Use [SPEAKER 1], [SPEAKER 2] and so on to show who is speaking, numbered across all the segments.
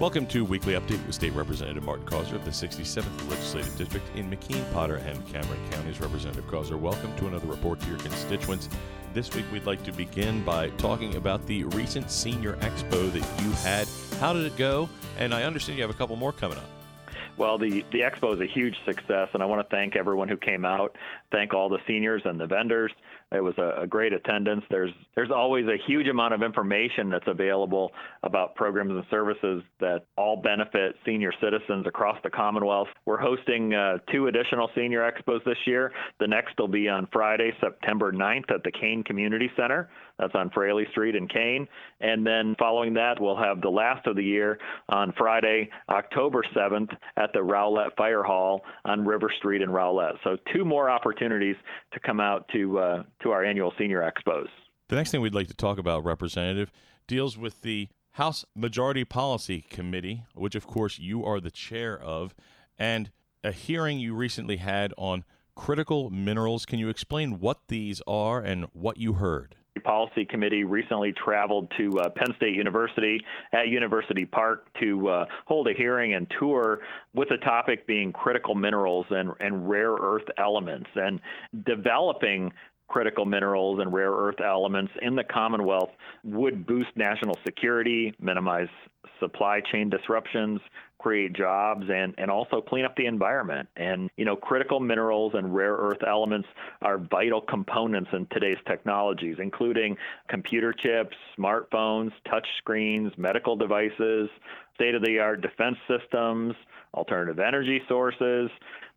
[SPEAKER 1] Welcome to Weekly Update with State Representative Martin Causer of the 67th Legislative District in McKean, Potter, and Cameron counties. Representative Causer, welcome to another report to your constituents. This week, we'd like to begin by talking about the recent Senior Expo that you had. How did it go? And I understand you have a couple more coming up.
[SPEAKER 2] Well, the, the expo is a huge success, and I want to thank everyone who came out, thank all the seniors and the vendors. It was a, a, great attendance. There's there's always a huge amount of information that's available about programs and services that all benefit senior citizens across the Commonwealth. We're hosting uh, two additional senior expos this year. The next will be on Friday, September 9th at the Kane Community Center. That's on Fraley Street in Kane. And then following that, we'll have the last of the year on Friday, October 7th at the Roulette Fire Hall on River Street in Roulette. So two more opportunities to come out to uh, to our annual senior expos.
[SPEAKER 1] The next thing we'd like to talk about, Representative, deals with the House Majority Policy Committee, which of course you are the chair of, and a hearing you recently had on critical minerals. Can you explain what these are and what you heard?
[SPEAKER 2] Policy Committee recently traveled to uh, Penn State University at University Park to uh, hold a hearing and tour with the topic being critical minerals and, and rare earth elements and developing critical minerals and rare earth elements in the Commonwealth would boost national security, minimize supply chain disruptions, create jobs, and, and also clean up the environment. And, you know, critical minerals and rare earth elements are vital components in today's technologies, including computer chips, smartphones, touch screens, medical devices, state of the art defense systems, alternative energy sources.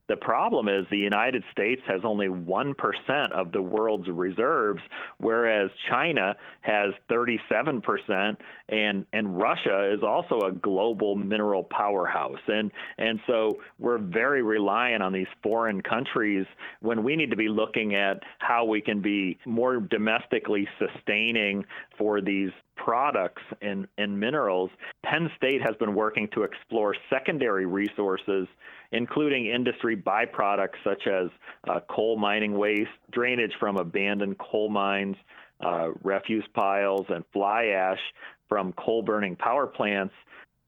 [SPEAKER 2] The problem is the United States has only 1% of the world's reserves, whereas China has 37%, and, and Russia is also a global mineral powerhouse. And, and so we're very reliant on these foreign countries when we need to be looking at how we can be more domestically sustaining for these products and, and minerals. Penn State has been working to explore secondary resources including industry byproducts such as uh, coal mining waste, drainage from abandoned coal mines, uh, refuse piles, and fly ash from coal burning power plants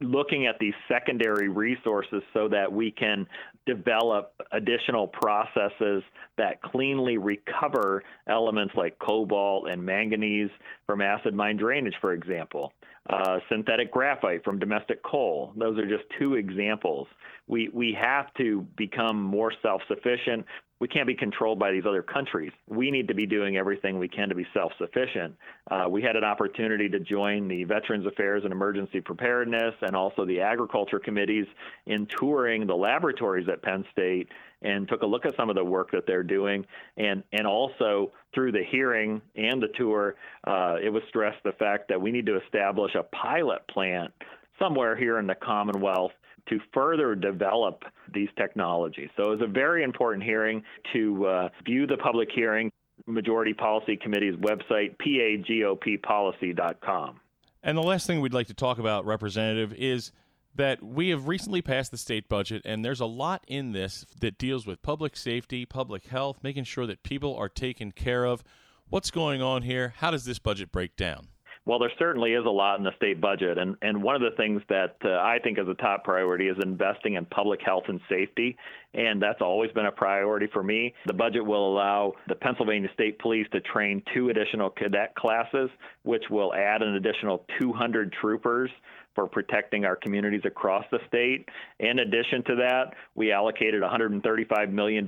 [SPEAKER 2] looking at these secondary resources so that we can develop additional processes that cleanly recover elements like cobalt and manganese from acid mine drainage, for example. Uh, synthetic graphite from domestic coal. Those are just two examples. We, we have to become more self sufficient we can't be controlled by these other countries. We need to be doing everything we can to be self sufficient. Uh, we had an opportunity to join the Veterans Affairs and Emergency Preparedness and also the agriculture committees in touring the laboratories at Penn State and took a look at some of the work that they're doing. And, and also through the hearing and the tour, uh, it was stressed the fact that we need to establish a pilot plant somewhere here in the Commonwealth to further develop these technologies. So it was a very important hearing to uh, view the public hearing, Majority Policy Committee's website, pagoppolicy.com.
[SPEAKER 1] And the last thing we'd like to talk about, Representative, is that we have recently passed the state budget, and there's a lot in this that deals with public safety, public health, making sure that people are taken care of. What's going on here? How does this budget break down?
[SPEAKER 2] Well, there certainly is a lot in the state budget, and, and one of the things that uh, I think is a top priority is investing in public health and safety, and that's always been a priority for me. The budget will allow the Pennsylvania State Police to train two additional cadet classes, which will add an additional 200 troopers for protecting our communities across the state. In addition to that, we allocated $135 million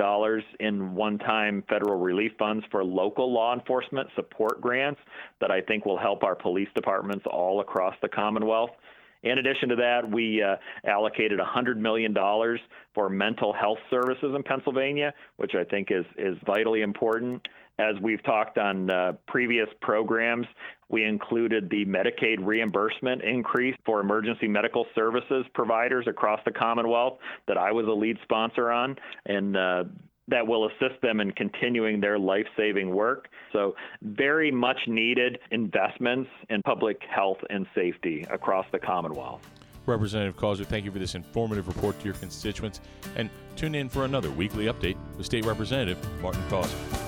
[SPEAKER 2] in one time federal relief funds for local law enforcement support grants that I think will help our police departments all across the Commonwealth. In addition to that, we uh, allocated $100 million for mental health services in Pennsylvania, which I think is, is vitally important. As we've talked on uh, previous programs, we included the Medicaid reimbursement increase for emergency medical services providers across the Commonwealth that I was a lead sponsor on. And uh, that will assist them in continuing their life saving work. So, very much needed investments in public health and safety across the Commonwealth.
[SPEAKER 1] Representative Causer, thank you for this informative report to your constituents. And tune in for another weekly update with State Representative Martin Causer.